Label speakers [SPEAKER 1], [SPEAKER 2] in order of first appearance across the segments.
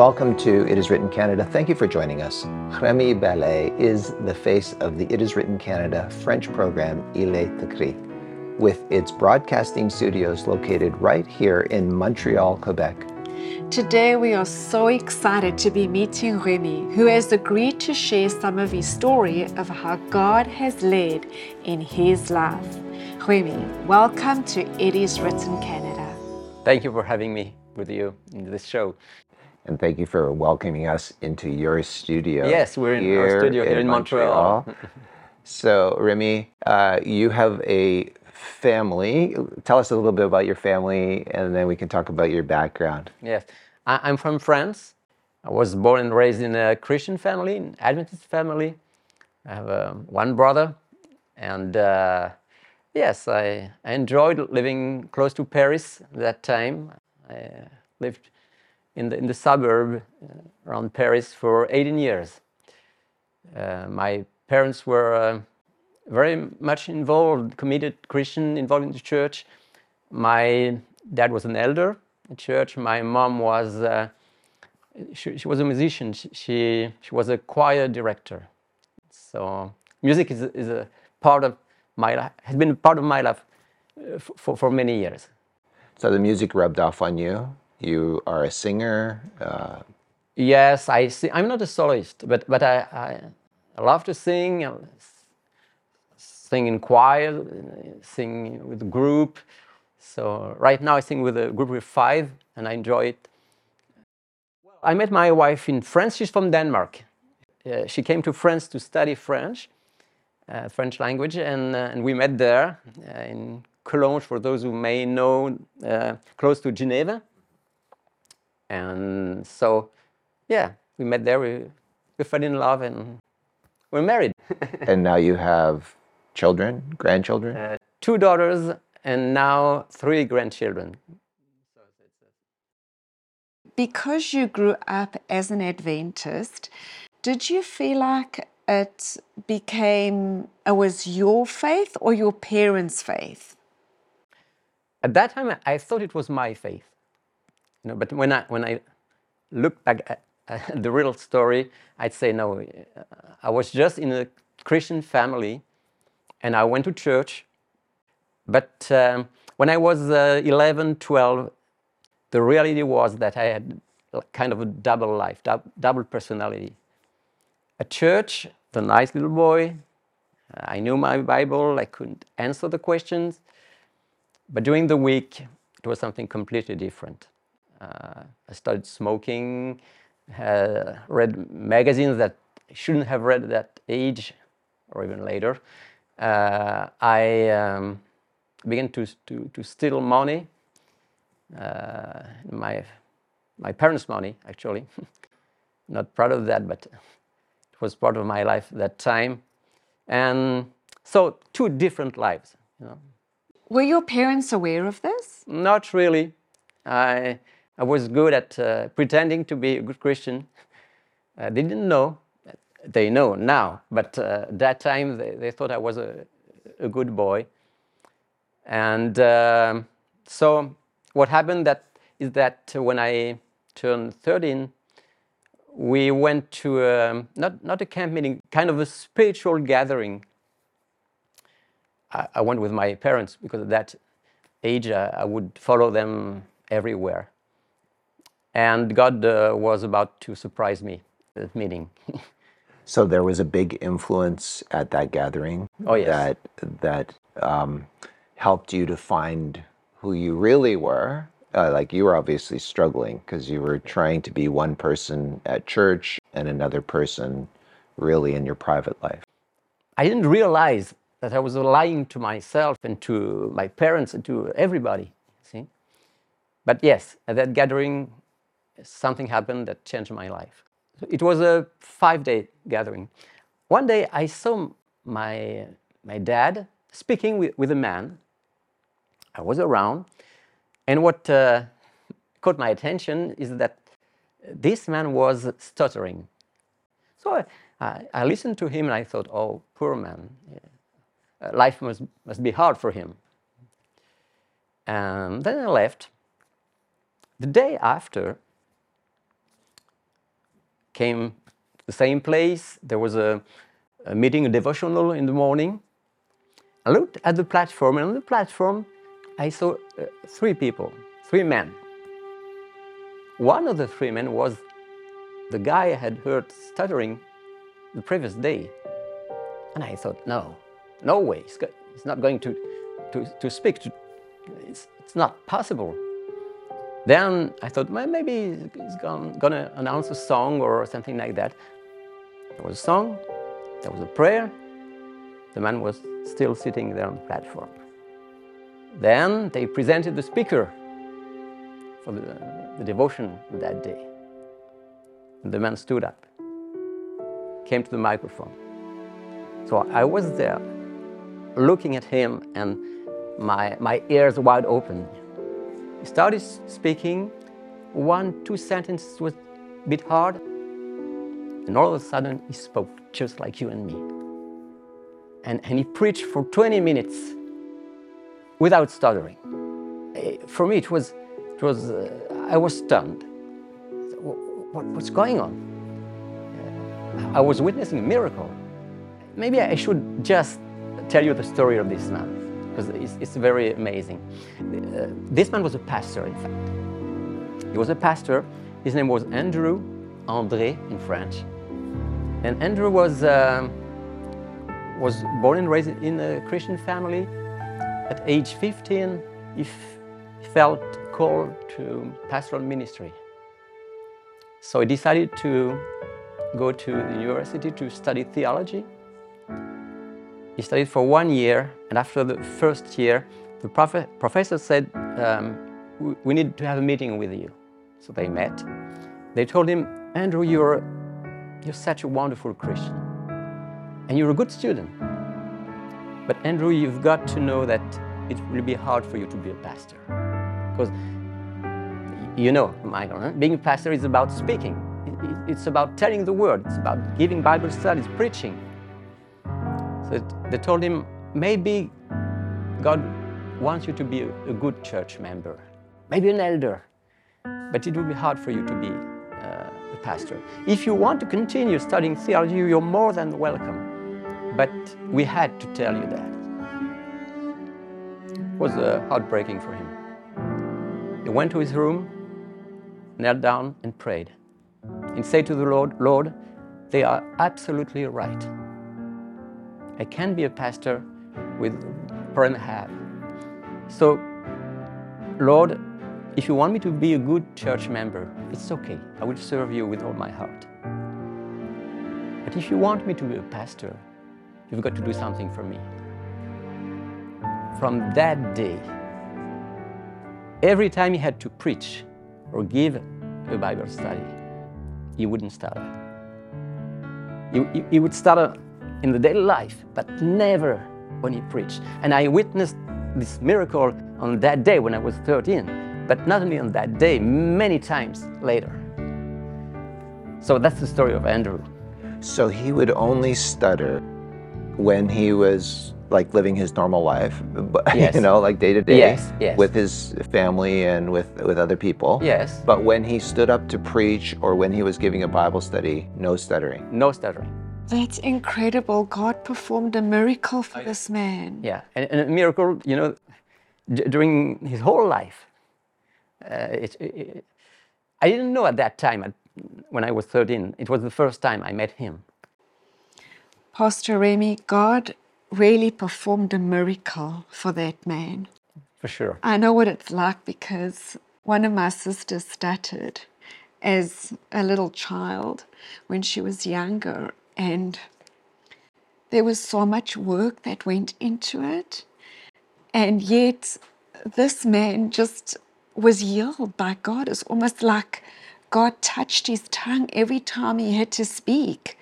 [SPEAKER 1] Hello and welcome to It Is Written Canada. Thank you for joining us. Remy Ballais is the face of the It Is Written Canada French program Il est écrit, with its broadcasting studios located right here in Montreal, Quebec.
[SPEAKER 2] Today, we are so excited to be meeting Remy, who has agreed to share some of his story of how God has led in his life. Remy, welcome to It Is Written Canada.
[SPEAKER 3] Thank you for having me with you in this show.
[SPEAKER 1] And thank you for welcoming us into your studio.
[SPEAKER 3] Yes, we're in our studio here in Montreal.
[SPEAKER 1] so, Remy, uh, you have a family. Tell us a little bit about your family, and then we can talk about your background.
[SPEAKER 3] Yes, I- I'm from France. I was born and raised in a Christian family, an Adventist family. I have uh, one brother, and uh, yes, I, I enjoyed living close to Paris at that time. I lived in the, in the suburb uh, around Paris for 18 years. Uh, my parents were uh, very much involved, committed Christian, involved in the church. My dad was an elder in church. My mom was, uh, she, she, was a musician. She, she, she, was a choir director. So music is, is a part of my life, has been a part of my life for, for many years.
[SPEAKER 1] So the music rubbed off on you? You are a singer. Uh...
[SPEAKER 3] Yes, I sing. I'm not a soloist, but but I, I, love to sing. I sing in choir, sing with group. So right now I sing with a group of five, and I enjoy it. I met my wife in France. She's from Denmark. Uh, she came to France to study French, uh, French language, and, uh, and we met there uh, in Collonges, for those who may know, uh, close to Geneva. And so, yeah, we met there, we, we fell in love, and we're married.
[SPEAKER 1] and now you have children, grandchildren?
[SPEAKER 3] Uh, two daughters, and now three grandchildren.
[SPEAKER 2] Because you grew up as an Adventist, did you feel like it became, it was your faith or your parents' faith?
[SPEAKER 3] At that time, I thought it was my faith. You know, but when I, when I look back at, the real story, I'd say, no, I was just in a Christian family and I went to church. But um, when I was uh, 11, 12, the reality was that I had kind of a double life, double personality. At church, the nice little boy, I knew my Bible, I couldn't answer the questions. But during the week, it was something completely different. Uh, I started smoking, uh, read magazines that I shouldn't have read at that age or even later. Uh, I um, began to, to, to steal money, uh, my, my parents' money, actually. Not proud of that, but it was part of my life at that time. And so, two different lives, you know.
[SPEAKER 2] Were your parents aware of this?
[SPEAKER 3] Not really. I, I was good at uh, pretending to be a good Christian. Uh, they didn't know. They know now, but uh, that time they, they, thought I was a, a good boy. And um, so what happened that is that when I turned 13, we went to a, not, not a camp meeting, kind of a spiritual gathering. I, I went with my parents because at that age uh, I would follow them everywhere. And God uh, was about to surprise me at that meeting.
[SPEAKER 1] so there was a big influence at that gathering
[SPEAKER 3] oh, yes.
[SPEAKER 1] that, that um, helped you to find who you really were. Uh, like you were obviously struggling because you were trying to be one person at church and another person really in your private life.
[SPEAKER 3] I didn't realize that I was lying to myself and to my parents and to everybody. See, but yes, at that gathering, something happened that changed my life. It was a five-day gathering. One day, I saw my my dad speaking with, with a man. I was around, and what uh, caught my attention is that this man was stuttering. So I, I, listened to him and I thought, oh, poor man. Uh, life must, must be hard for him. And then I left. The day after, came to the same place. There was a, a meeting, a devotional in the morning. I looked at the platform, and on the platform, I saw uh, three people, three men. One of the three men was the guy I had heard stuttering the previous day. And I thought, no, no way, he's not going to, to, to speak. To, it's, it's not possible. Then I thought, well, maybe he's going to announce a song or something like that. There was a song, there was a prayer, the man was still sitting there on the platform. Then they presented the speaker for the, the devotion that day. And the man stood up, came to the microphone. So I was there looking at him and my, my ears wide open. He started speaking, one, two sentences was a bit hard, and all of a sudden he spoke just like you and me. And, and he preached for 20 minutes without stuttering. Eh, For me, it was, it was uh, I was stunned. What, what, what's going on? Uh, I was witnessing a miracle. Maybe I should just tell you the story of this man because it's, it's very amazing. Uh, this man was a pastor, in fact. He was a pastor. His name was Andrew André in French. And Andrew was, um, was born and raised in a Christian family. At age 15, he, he felt called to pastoral ministry. So he decided to go to the university to study theology. He studied for one year, and after the first year, the prof- professor said, um, "We- need to have a meeting with you. So they met. They told him, Andrew, you're, you're such a wonderful Christian, and you're a good student. But Andrew, you've got to know that it will be hard for you to be a pastor. Because you know, Michael, huh? being a pastor is about speaking. It- it- It's about telling the word. It's about giving Bible studies, preaching. So they told him, maybe God wants you to be a, good church member, maybe an elder, but it will be hard for you to be uh, a pastor. If you want to continue studying theology, you're more than welcome. But we had to tell you that. It was uh, heartbreaking for him. He went to his room, knelt down, and prayed. And said to the Lord, Lord, they are absolutely right. I can be a pastor with problem I have. So, Lord, if you want me to be a good church member, it's okay. I will serve you with all my heart. But if you want me to be a pastor, you've got to do something for me. From that day, every time he had to preach or give a Bible study, he wouldn't stutter. He, he- he would stutter in the daily life, but never when he preached. And I witnessed this miracle on that day when I was 13, but not only on that day, many times later. So that's the story of Andrew.
[SPEAKER 1] So he would only stutter when he was like living his normal life, but
[SPEAKER 3] Yes.
[SPEAKER 1] you know, like day to day
[SPEAKER 3] Yes, yes.
[SPEAKER 1] with his family and with with other people.
[SPEAKER 3] Yes.
[SPEAKER 1] But when he stood up to preach or when he was giving a Bible study, no stuttering.
[SPEAKER 3] No stuttering.
[SPEAKER 2] That's incredible. God performed a miracle for this man.
[SPEAKER 3] Yeah, and, and a miracle, you know, d- during his whole life. Uh, it, it, I didn't know at that time, at, when I was 13, it was the first time I met him.
[SPEAKER 2] Pastor Remy, God really performed a miracle for that man.
[SPEAKER 3] For sure.
[SPEAKER 2] I know what it's like because one of my sisters stuttered as a little child when she was younger, and there was so much work that went into it. And yet, this man just was healed by God. It's almost like God touched his tongue every time he had to speak.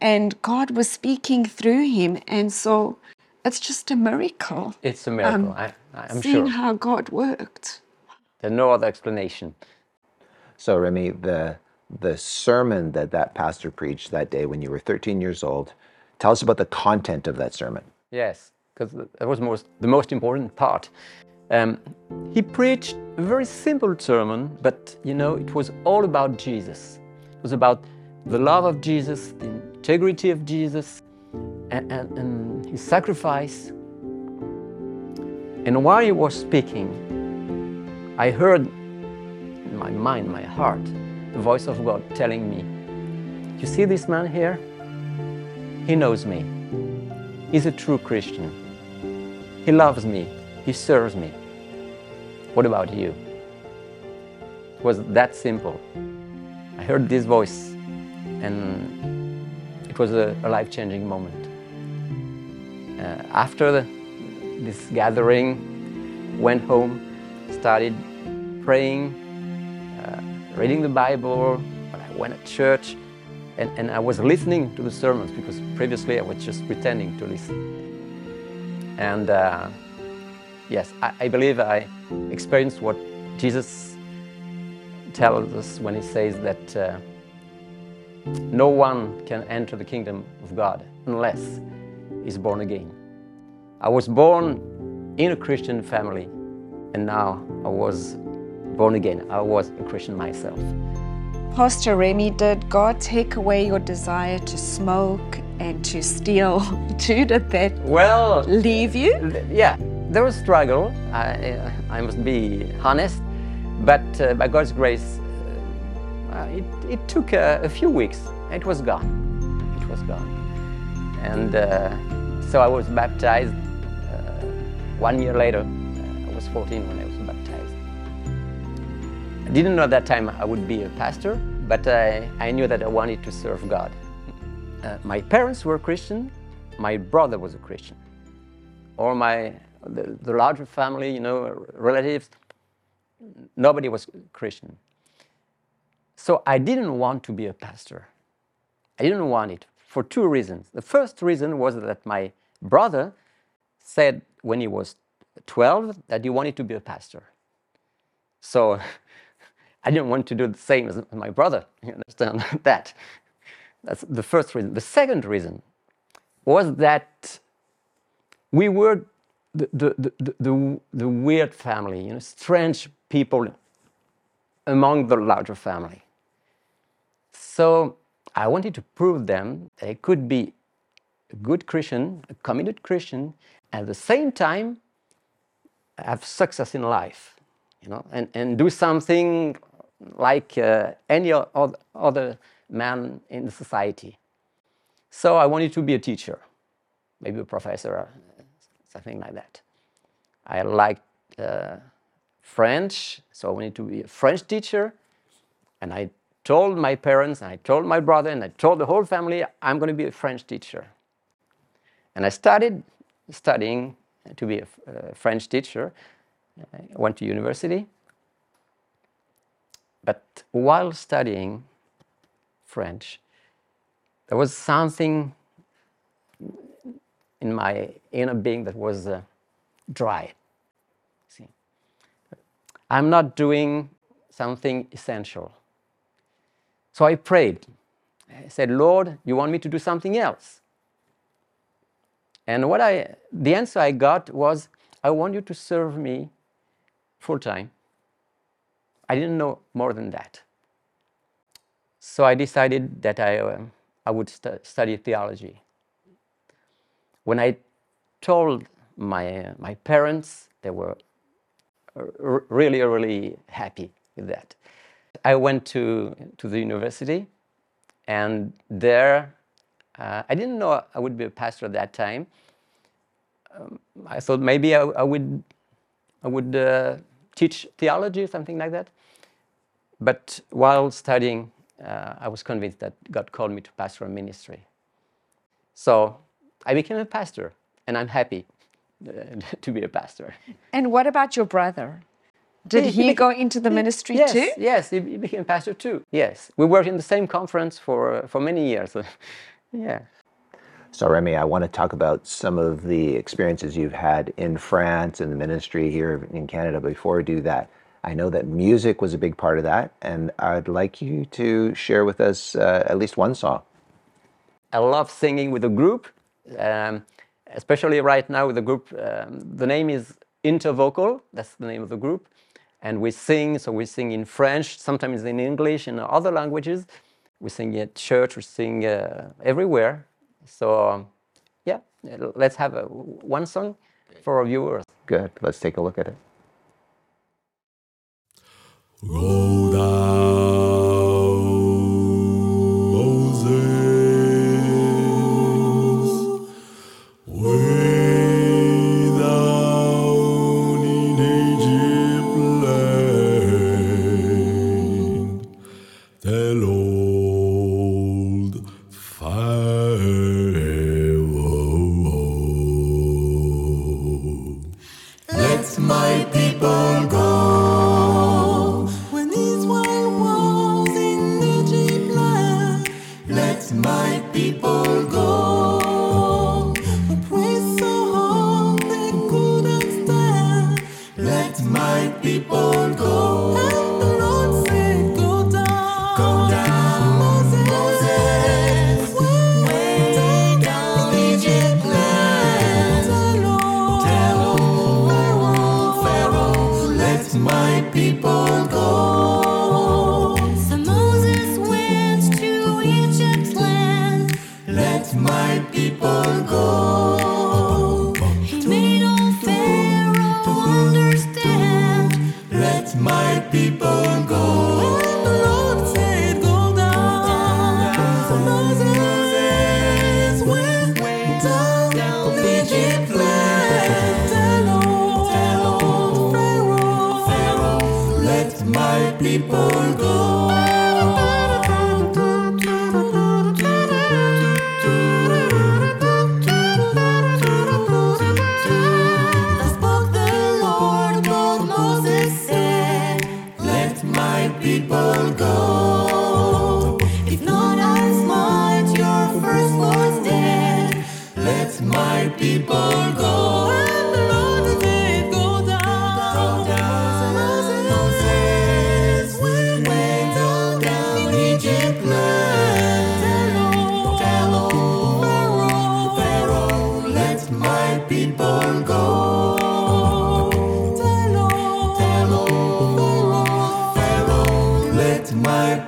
[SPEAKER 2] And God was speaking through him. And so it's just a miracle.
[SPEAKER 3] It's a miracle,
[SPEAKER 2] Um,
[SPEAKER 3] I, I'm
[SPEAKER 2] seeing
[SPEAKER 3] sure.
[SPEAKER 2] how God worked.
[SPEAKER 3] There's no other explanation.
[SPEAKER 1] So Remy, the the sermon that that pastor preached that day when you were 13 years old, tell us about the content of that sermon.
[SPEAKER 3] Yes, because that was most, the most important part. Um, he preached a very simple sermon, but you know, it was all about Jesus. It was about the love of Jesus, the integrity of Jesus, and, and, and his sacrifice. And while he was speaking, I heard in my mind, my heart, the voice of God telling me, You see this man here? He knows me. He's a true Christian. He loves me. He serves me. What about you? It was that simple. I heard this voice, and it was a, a life changing moment. Uh, after the, this gathering, went home, started praying, reading the Bible. when I went to church, and, and I was listening to the sermons because previously I was just pretending to listen. And uh, yes, I, I believe I experienced what Jesus tells us when he says that uh, no one can enter the kingdom of God unless he's born again. I was born in a Christian family, and now I was born again. I was a Christian myself.
[SPEAKER 2] Pastor Remy, did God take away your desire to smoke and to steal? Too, did that
[SPEAKER 3] Well,
[SPEAKER 2] leave you?
[SPEAKER 3] yeah, there was struggle. I, I must be honest, but uh, by God's grace, uh, it, it took a, a few weeks. It was gone. It was gone, and uh, so I was baptized. Uh, one year later, uh, I was 14 when I was. I didn't know at that time I would be a pastor, but I, I knew that I wanted to serve God. Uh, my parents were Christian. My brother was a Christian or my the, the larger family, you know, relatives, nobody was Christian. So I didn't want to be a pastor. I didn't want it for two reasons. The first reason was that my brother said when he was 12 that he wanted to be a pastor. So I didn't want to do the same as my brother. You understand that? That's the first reason. The second reason was that we were the, the, the, the, the weird family, you know, strange people among the larger family. So I wanted to prove them I could be a good Christian, a committed Christian, at the same time have success in life, you know, and, and do something like uh, any other man in the society. So I wanted to be a teacher, maybe a professor, or something like that. I liked uh, French, so I wanted to be a French teacher. And I told my parents, and I told my brother, and I told the whole family, I'm going to be a French teacher. And I started studying to be a a French teacher. I went to university. But while studying French, there was something in my inner being that was uh, dry. See, I'm not doing something essential. So I prayed. I said, Lord, you want me to do something else? And what I, the answer I got was, I want you to serve me full time. I didn't know more than that. So I decided that I, uh, I would stu- study theology. When I told my, uh, my parents, they were really, really happy with that. I went to, to the university, and there uh, I didn't know I would be a pastor at that time. Um, I thought maybe I, I would, I would uh, teach theology or something like that. But while studying, uh, I was convinced that God called me to pastoral ministry. So I became a pastor, and I'm happy uh, to be a pastor.
[SPEAKER 2] And what about your brother? Did
[SPEAKER 3] He- he
[SPEAKER 2] he go into the
[SPEAKER 3] He-
[SPEAKER 2] ministry
[SPEAKER 3] yes,
[SPEAKER 2] too?
[SPEAKER 3] Yes, he he became pastor too. Yes, we worked in the same conference for uh, for many years. yeah.
[SPEAKER 1] So, Remy, I want to talk about some of the experiences you've had in France and the ministry here in Canada. Before we do that, I know that music was a big part of that, and I'd like you to share with us uh, at least one song.
[SPEAKER 3] I love singing with a group, um, especially right now with the group. Um, the name is Intervocal. That's the name of the group, and we sing. So we sing in French, sometimes in English, in other languages. we sing at church, we sing uh, everywhere. So um, yeah, let's have a, one song for our viewers.
[SPEAKER 1] Good. Let's take a look at it.
[SPEAKER 4] Go down, my people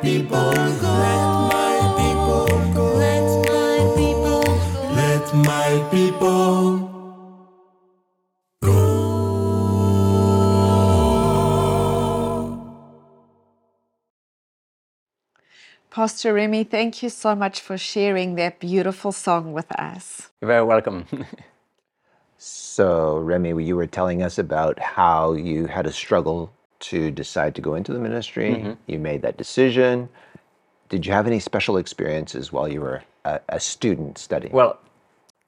[SPEAKER 4] people go. Let my people go. Let my people go. Let my people go.
[SPEAKER 2] Pastor Remy, thank you so much for sharing that beautiful song with us.
[SPEAKER 3] You're very welcome.
[SPEAKER 1] So, Remy, you were telling us about how you had a struggle to decide to go into the ministry. You made that decision. Did you have any special experiences while you were a, a student studying?
[SPEAKER 3] well,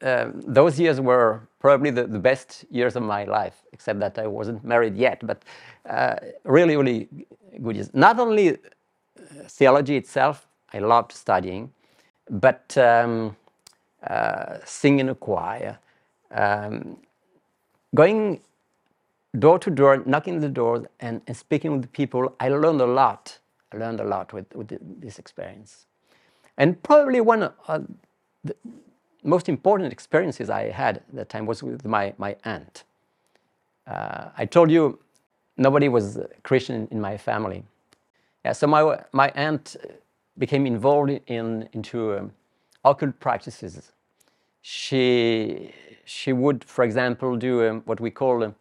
[SPEAKER 3] um, those years were probably the, the best years of my life, except that I wasn't married yet, but uh, really, really good years. Not only uh, theology itself, I loved studying, but um, uh, singing a choir, um, going door to door, knocking the doors and, and speaking with people, I learned a lot. I learned a lot with, with this experience. And probably one of the most important experiences I had at that time was with my, my aunt. Uh, I told you nobody was Christian in my family. Yeah, so my, my aunt became involved in, into um, occult practices. She, she would, for example, do um, what we call um,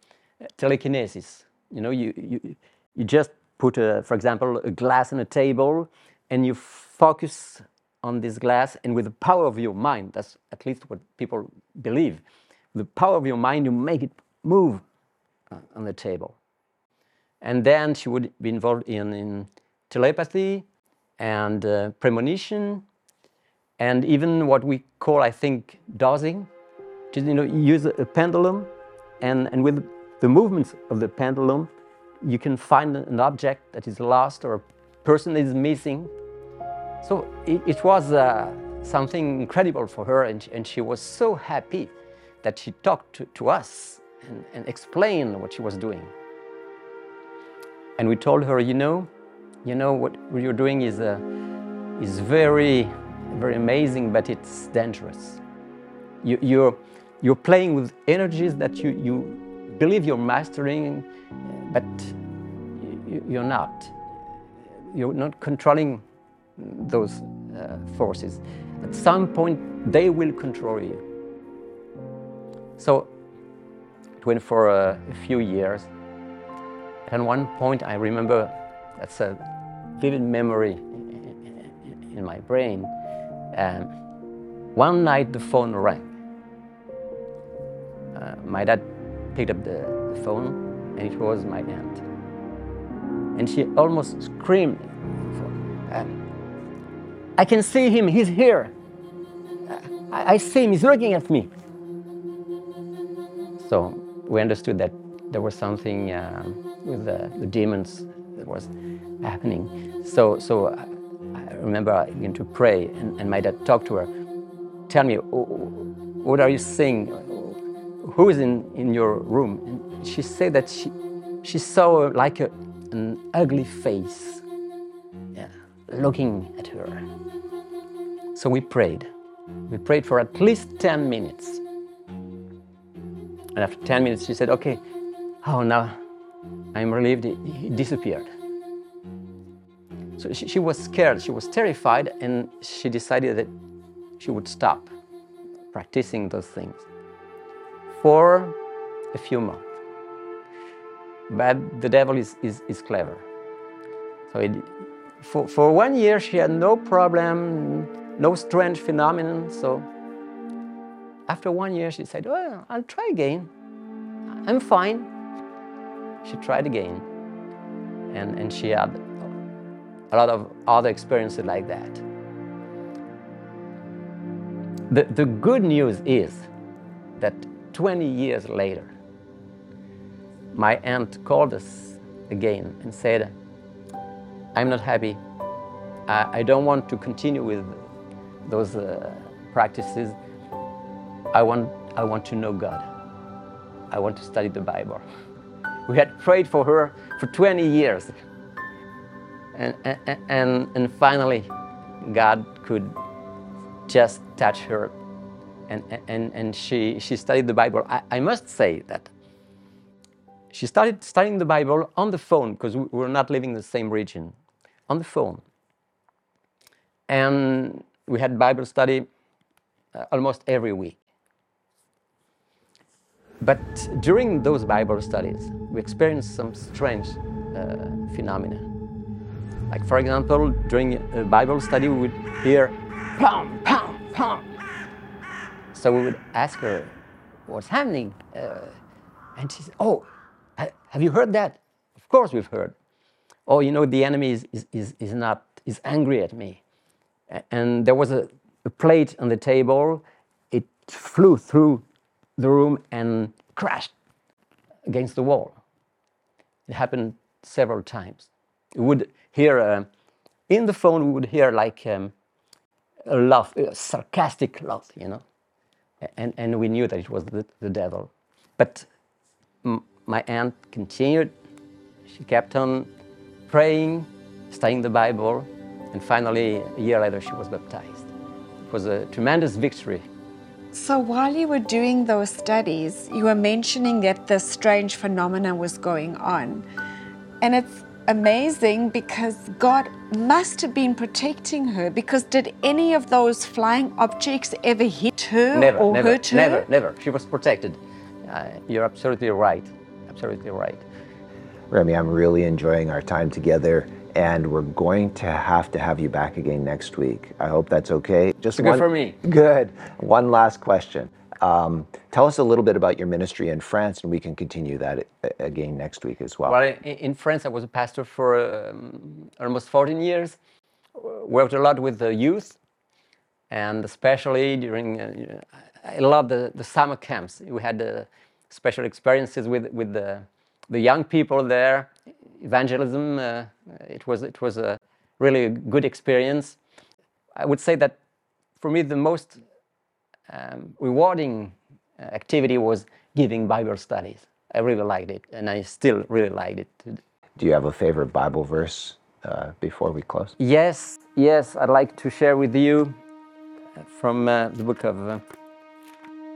[SPEAKER 3] telekinesis. You know, you, you, you just put, a, for example, a glass on a table and you focus on this glass, and with the power of your mind, that's at least what people believe, the power of your mind, you make it move uh, on the table. And then she would be involved in, in telepathy and uh, premonition and even what we call, I think, dowsing. Just, you know, use a pendulum and, and with the movements of the pendulum, you can find an object that is lost or a person is missing. So it, it was uh, something incredible for her, and, and she was so happy that she talked to, to us and, and explained what she was doing. And we told her, you know, you know what you're doing is, uh, is very, very amazing, but it's dangerous. You, you're, you're playing with energies that you, you believe you're mastering, but you, you're not. You're not controlling those uh, forces. At some point, they will control you. So it went for a, a few years. And one point, I remember that's a vivid memory in, in my brain. Um, one night, the phone rang. Uh, my dad picked up the, the phone, and it was my aunt. And she almost screamed, I can see him, he's here. I, I see him, he's looking at me. So we understood that there was something um, with the, the demons that was happening. So, so I, I remember I began to pray, and, and my dad talked to her. Tell me, what are you seeing? Who is in, in your room? And she said that she, she saw like a, an ugly face yeah, looking at her. So we prayed. We prayed for at least 10 minutes. And after 10 minutes, she said, Okay, oh, now I'm relieved. He disappeared. So she, she was scared, she was terrified, and she decided that she would stop practicing those things for a few months. But the devil is, is, is clever. So it, for, for one year, she had no problem, no strange phenomenon. So after one year, she said, Well, I'll try again. I'm fine. She tried again. And, and she had a lot of other experiences like that. The, the good news is that 20 years later, my aunt called us again and said, I'm not happy. I, I don't want to continue with those uh, practices. I want, I want to know God. I want to study the Bible. We had prayed for her for 20 years. And, and, and, and finally, God could just touch her. And, and, and she, she studied the Bible. I, I must say that she started studying the Bible on the phone because we were not living in the same region, on the phone. And we had Bible study uh, almost every week. But during those Bible studies, we experienced some strange uh, phenomena. Like, for example, during a Bible study, we would hear pound, pound, pound. So we would ask her, What's happening? Uh, and she said, Oh, have you heard that? Of course, we've heard. Oh, you know, the enemy is, is, is, not, is angry at me. And there was a, a plate on the table, it flew through the room and crashed against the wall. It happened several times. We would hear, uh, in the phone, we would hear like um, a laugh, a sarcastic laugh, you know. And, and we knew that it was the, the devil. But my aunt continued. She kept on praying, studying the Bible, and finally, a year later, she was baptized. It was a tremendous victory
[SPEAKER 2] So while you were doing those studies, you were mentioning that this strange phenomenon was going on. And it's amazing because God must have been protecting her because did any of those flying objects ever hit her
[SPEAKER 3] Never,
[SPEAKER 2] or
[SPEAKER 3] never,
[SPEAKER 2] hurt her?
[SPEAKER 3] never, never. She was protected. Uh, you're absolutely right. Absolutely right.
[SPEAKER 1] Remy, I'm really enjoying our time together, and we're going to have to have you back again next week. I hope that's okay. Just
[SPEAKER 3] Good for me.
[SPEAKER 1] Good. One last question. Um, tell us a little bit about your ministry in France, and we can continue that again next week as well.
[SPEAKER 3] Well, in, France, I was a pastor for um, almost 14 years. Worked a lot with the youth, and especially during. Uh, I love the, the summer camps. We had uh, special experiences with with the the young people there. Evangelism. Uh, it was it was a really good experience. I would say that for me the most um, rewarding uh, activity was giving Bible studies. I really liked it, and I still really liked it.
[SPEAKER 1] Do you have a favorite Bible verse uh, before we close?
[SPEAKER 3] Yes, yes, I'd like to share with you uh, from uh, the book of uh,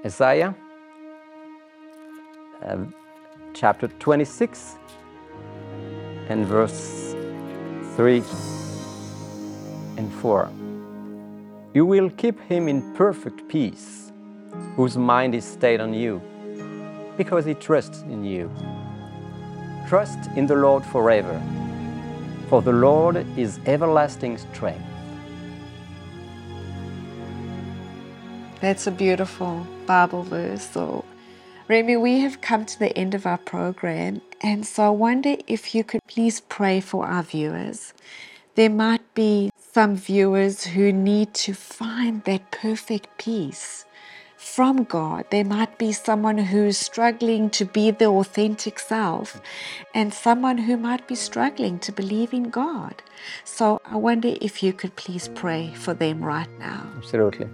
[SPEAKER 3] Isaiah, uh, chapter 26, and verse 3. and 4. You will keep him in perfect peace, whose mind is stayed on you, because he trusts in you. Trust in the Lord forever, for the Lord is everlasting strength.
[SPEAKER 2] That's a beautiful Bible verse. So, Remy, we have come to the end of our program, and so I wonder if you could please pray for our viewers. There might be some viewers who need to find that perfect peace from God. There might be someone who's struggling to be the authentic self, and someone who might be struggling to believe in God. So I wonder if you could please pray for them right now.
[SPEAKER 3] Absolutely.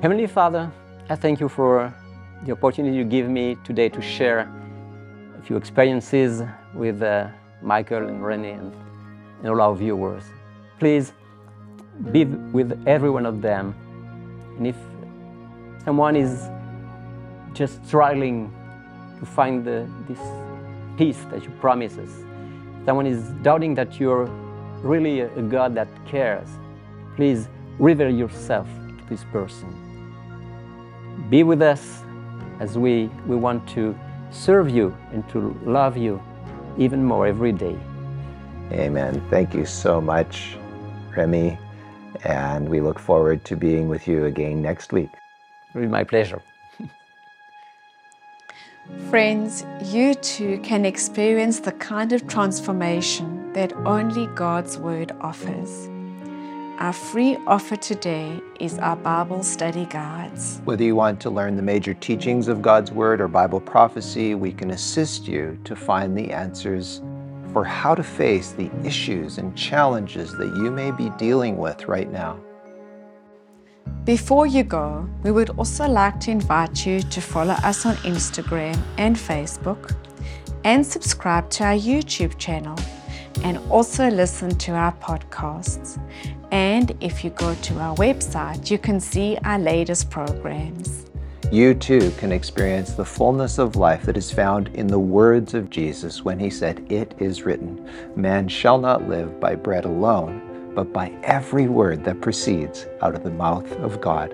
[SPEAKER 3] Heavenly Father, I thank you for the opportunity you give me today to share a few experiences with uh, Michael and Renee and, and all our viewers. Please be with every one of them. And if someone is just struggling to find the, this peace that you promise us, someone is doubting that you're really a, God that cares, please reveal yourself to this person. Be with us as we, we want to serve you and to love you even more every day.
[SPEAKER 1] Amen. Thank you so much, Remy. And we look forward to being with you again next week.
[SPEAKER 3] It will be my pleasure.
[SPEAKER 2] Friends, you too can experience the kind of transformation that only God's Word offers. Our free offer today is our Bible study guides.
[SPEAKER 1] Whether you want to learn the major teachings of God's Word or Bible prophecy, we can assist you to find the answers for how to face the issues and challenges that you may be dealing with right now.
[SPEAKER 2] Before you go, we would also like to invite you to follow us on Instagram and Facebook and subscribe to our YouTube channel and also listen to our podcasts. And if you go to our website, you can see our latest programs.
[SPEAKER 1] You too can experience the fullness of life that is found in the words of Jesus when he said, It is written, Man shall not live by bread alone, but by every word that proceeds out of the mouth of God.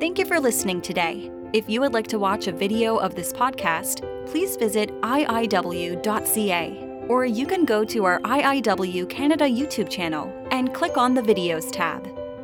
[SPEAKER 5] Thank you for listening today. If you would like to watch a video of this podcast, please visit iiw.ca or you can go to our IIW Canada YouTube channel and click on the Videos tab.